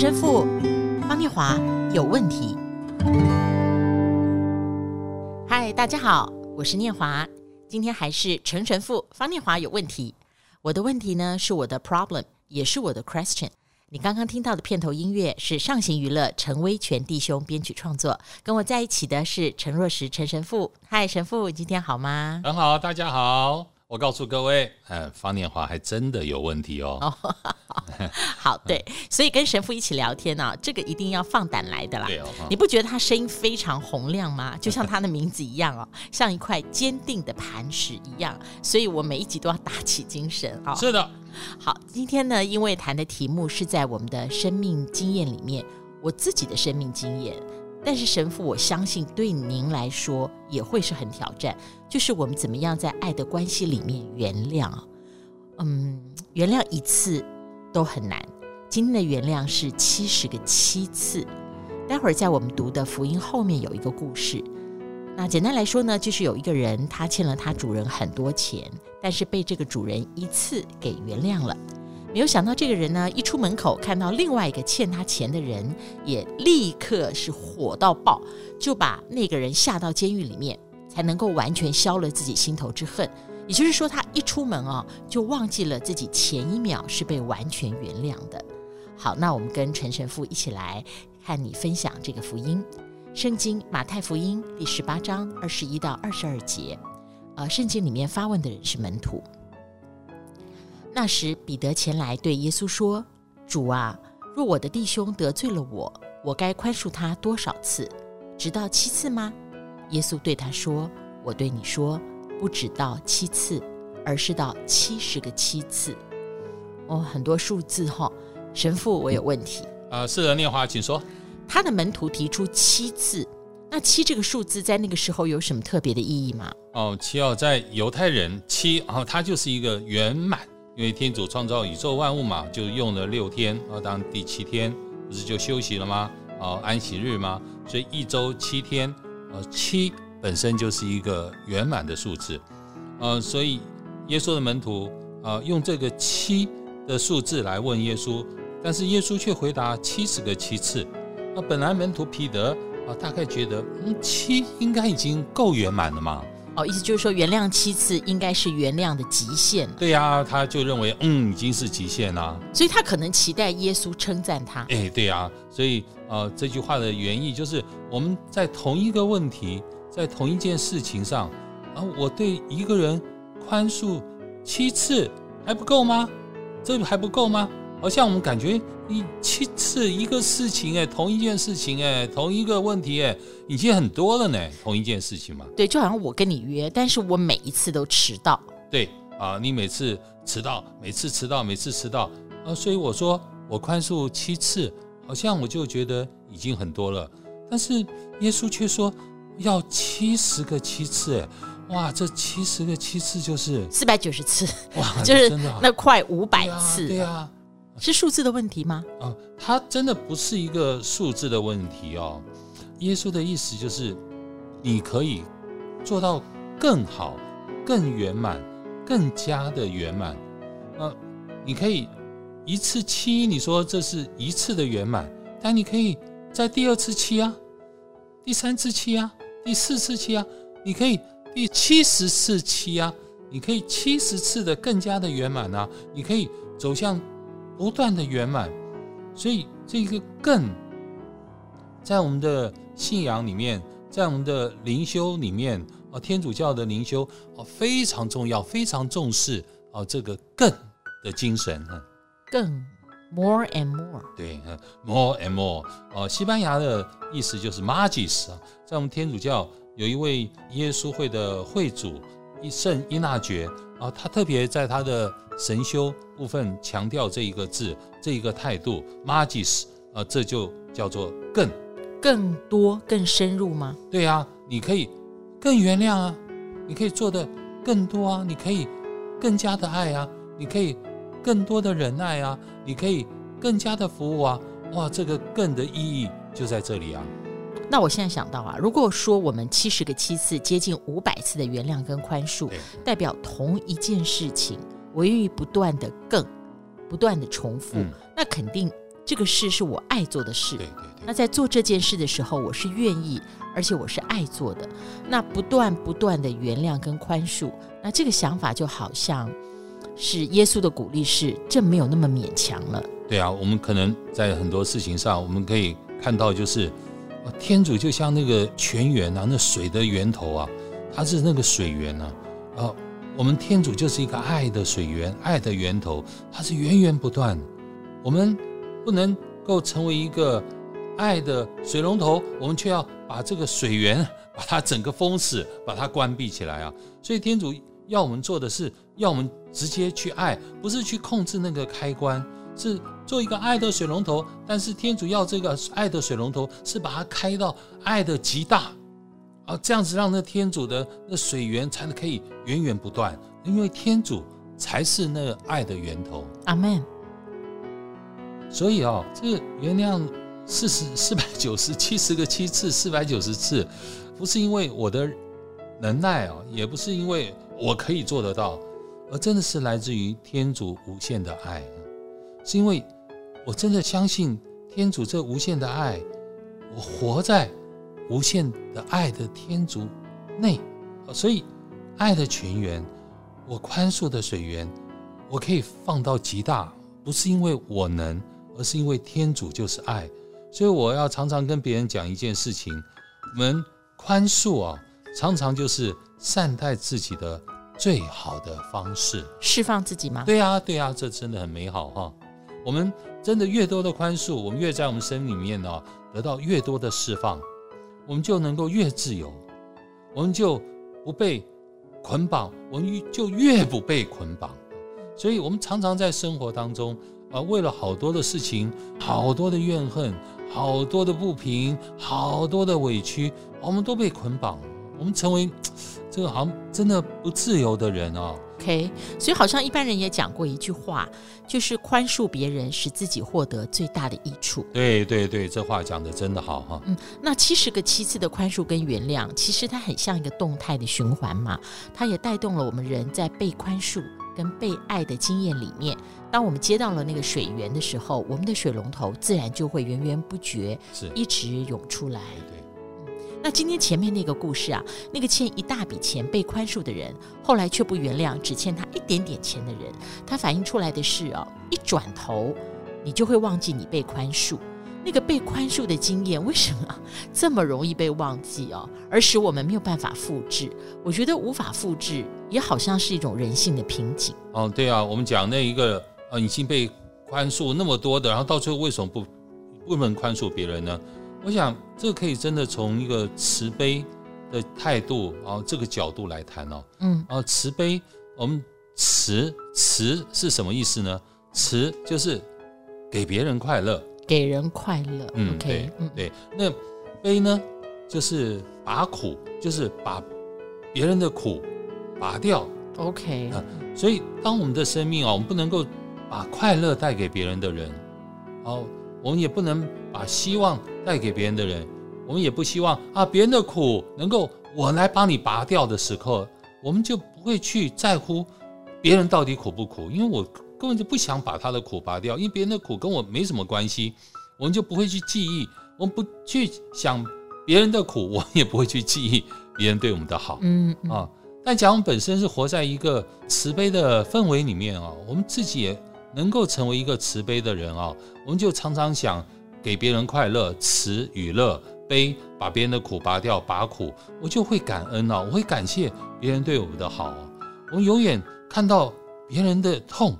陈神父方念华有问题。嗨，大家好，我是念华。今天还是陈神父方念华有问题。我的问题呢，是我的 problem，也是我的 question。你刚刚听到的片头音乐是上行娱乐陈威全弟兄编曲创作，跟我在一起的是陈若石陈神父。嗨，神父，今天好吗？很好，大家好。我告诉各位，呃，方念华还真的有问题哦。哦，好，对，所以跟神父一起聊天呢，啊，这个一定要放胆来的啦。对哦，你不觉得他声音非常洪亮吗？就像他的名字一样哦，像一块坚定的磐石一样。所以我每一集都要打起精神啊。是的。好，今天呢，因为谈的题目是在我们的生命经验里面，我自己的生命经验。但是神父，我相信对您来说也会是很挑战，就是我们怎么样在爱的关系里面原谅。嗯，原谅一次都很难。今天的原谅是七十个七次。待会儿在我们读的福音后面有一个故事。那简单来说呢，就是有一个人他欠了他主人很多钱，但是被这个主人一次给原谅了。没有想到这个人呢，一出门口看到另外一个欠他钱的人，也立刻是火到爆，就把那个人下到监狱里面，才能够完全消了自己心头之恨。也就是说，他一出门啊，就忘记了自己前一秒是被完全原谅的。好，那我们跟陈神父一起来看你分享这个福音，圣经马太福音第十八章二十一到二十二节。呃，圣经里面发问的人是门徒。那时，彼得前来对耶稣说：“主啊，若我的弟兄得罪了我，我该宽恕他多少次？直到七次吗？”耶稣对他说：“我对你说，不止到七次，而是到七十个七次。”哦，很多数字哈、哦，神父，我有问题。啊、呃，是的，念华，请说。他的门徒提出七次，那七这个数字在那个时候有什么特别的意义吗？哦，七哦，在犹太人七，然后它就是一个圆满。因为天主创造宇宙万物嘛，就用了六天，啊，当第七天不是就休息了吗？啊，安息日吗？所以一周七天，呃，七本身就是一个圆满的数字，呃，所以耶稣的门徒啊，用这个七的数字来问耶稣，但是耶稣却回答七十个七次。那本来门徒彼得啊，大概觉得，嗯，七应该已经够圆满了嘛。哦，意思就是说，原谅七次应该是原谅的极限。对呀、啊，他就认为，嗯，已经是极限了。所以他可能期待耶稣称赞他。哎，对呀、啊，所以呃，这句话的原意就是，我们在同一个问题，在同一件事情上，啊，我对一个人宽恕七次还不够吗？这还不够吗？好像我们感觉你七次一个事情，哎，同一件事情，哎，同一个问题，哎，已经很多了呢。同一件事情嘛。对，就好像我跟你约，但是我每一次都迟到。对啊，你每次迟到，每次迟到，每次迟到啊，所以我说我宽恕七次，好像我就觉得已经很多了。但是耶稣却说要七十个七次，哎，哇，这七十个七次就是四百九十次，哇，就是那快五百次，对呀。是数字的问题吗？啊，它真的不是一个数字的问题哦。耶稣的意思就是，你可以做到更好、更圆满、更加的圆满。呃，你可以一次七，你说这是一次的圆满，但你可以在第二次七啊，第三次七啊，第四次七啊，你可以第七十次七啊，你可以七十次的更加的圆满啊，你可以走向。不断的圆满，所以这个更在我们的信仰里面，在我们的灵修里面啊，天主教的灵修啊非常重要，非常重视啊这个更的精神。更 more and more，对，more and more。啊，西班牙的意思就是 magis 啊，在我们天主教有一位耶稣会的会主圣依纳爵啊，他特别在他的神修部分强调这一个字，这一个态度，magis，啊，这就叫做更，更多、更深入吗？对啊，你可以更原谅啊，你可以做的更多啊，你可以更加的爱啊，你可以更多的忍耐啊，你可以更加的服务啊，哇，这个更的意义就在这里啊。那我现在想到啊，如果说我们七十个七次，接近五百次的原谅跟宽恕，代表同一件事情。我愿意不断的更，不断的重复，嗯、那肯定这个事是我爱做的事。对对对。那在做这件事的时候，我是愿意，而且我是爱做的。那不断不断的原谅跟宽恕，那这个想法就好像是耶稣的鼓励是，这没有那么勉强了。对啊，我们可能在很多事情上，我们可以看到，就是天主就像那个泉源啊，那水的源头啊，它是那个水源啊，啊。我们天主就是一个爱的水源，爱的源头，它是源源不断。我们不能够成为一个爱的水龙头，我们却要把这个水源把它整个封死，把它关闭起来啊！所以天主要我们做的是，要我们直接去爱，不是去控制那个开关，是做一个爱的水龙头。但是天主要这个爱的水龙头是把它开到爱的极大。啊，这样子让那天主的那水源才能可以源源不断，因为天主才是那个爱的源头。阿门。所以哦，这个原谅四十四百九十七十个七次四百九十次，不是因为我的能耐哦，也不是因为我可以做得到，而真的是来自于天主无限的爱，是因为我真的相信天主这无限的爱，我活在。无限的爱的天主内，所以爱的泉源，我宽恕的水源，我可以放到极大，不是因为我能，而是因为天主就是爱。所以我要常常跟别人讲一件事情：我们宽恕啊，常常就是善待自己的最好的方式。释放自己吗？对呀，对呀，这真的很美好哈。我们真的越多的宽恕，我们越在我们身里面呢，得到越多的释放。我们就能够越自由，我们就不被捆绑，我们就越不被捆绑。所以，我们常常在生活当中啊，为了好多的事情，好多的怨恨，好多的不平，好多的委屈，我们都被捆绑，我们成为这个好像真的不自由的人啊。OK，所以好像一般人也讲过一句话，就是宽恕别人，使自己获得最大的益处。对对对，这话讲的真的好哈。嗯，那七十个七次的宽恕跟原谅，其实它很像一个动态的循环嘛，它也带动了我们人在被宽恕跟被爱的经验里面。当我们接到了那个水源的时候，我们的水龙头自然就会源源不绝，是一直涌出来。那今天前面那个故事啊，那个欠一大笔钱被宽恕的人，后来却不原谅只欠他一点点钱的人，他反映出来的是哦，一转头你就会忘记你被宽恕，那个被宽恕的经验为什么这么容易被忘记哦，而使我们没有办法复制？我觉得无法复制，也好像是一种人性的瓶颈。哦，对啊，我们讲那一个呃已经被宽恕那么多的，然后到最后为什么不不能宽恕别人呢？我想，这个可以真的从一个慈悲的态度，然后这个角度来谈哦。嗯，然后慈悲，我们慈慈是什么意思呢？慈就是给别人快乐，给人快乐。嗯，okay, 对，嗯，对。那悲呢，就是把苦，就是把别人的苦拔掉。OK，啊，所以当我们的生命啊，我们不能够把快乐带给别人的人，哦。我们也不能把希望带给别人的人，我们也不希望啊，别人的苦能够我来帮你拔掉的时刻，我们就不会去在乎别人到底苦不苦，因为我根本就不想把他的苦拔掉，因为别人的苦跟我没什么关系，我们就不会去记忆，我们不去想别人的苦，我们也不会去记忆别人对我们的好，嗯啊，但假如我们本身是活在一个慈悲的氛围里面啊，我们自己也。能够成为一个慈悲的人啊，我们就常常想给别人快乐，慈与乐，悲把别人的苦拔掉，拔苦，我就会感恩啊，我会感谢别人对我们的好啊。我们永远看到别人的痛，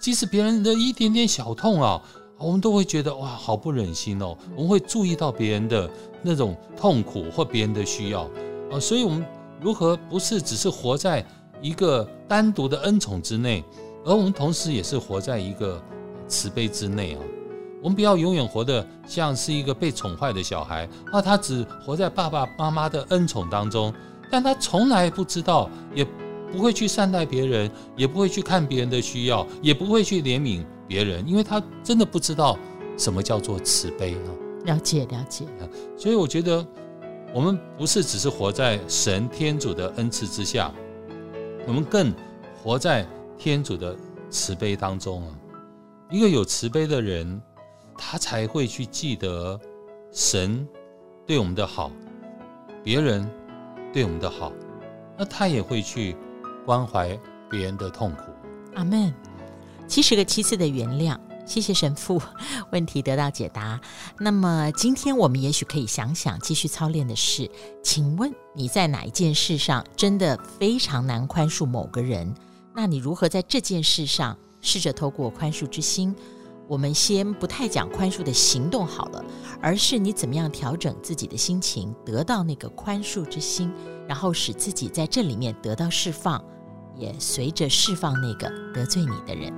即使别人的一点点小痛啊，我们都会觉得哇，好不忍心哦。我们会注意到别人的那种痛苦或别人的需要啊，所以我们如何不是只是活在一个单独的恩宠之内？而我们同时也是活在一个慈悲之内啊！我们不要永远活得像是一个被宠坏的小孩啊，他只活在爸爸妈妈的恩宠当中，但他从来不知道，也不会去善待别人，也不会去看别人的需要，也不会去怜悯别人，因为他真的不知道什么叫做慈悲啊！了解，了解。所以我觉得，我们不是只是活在神天主的恩赐之下，我们更活在。天主的慈悲当中啊，一个有慈悲的人，他才会去记得神对我们的好，别人对我们的好，那他也会去关怀别人的痛苦。阿门。七十个七次的原谅。谢谢神父，问题得到解答。那么今天我们也许可以想想继续操练的事，请问你在哪一件事上真的非常难宽恕某个人？那你如何在这件事上试着透过宽恕之心？我们先不太讲宽恕的行动好了，而是你怎么样调整自己的心情，得到那个宽恕之心，然后使自己在这里面得到释放，也随着释放那个得罪你的人。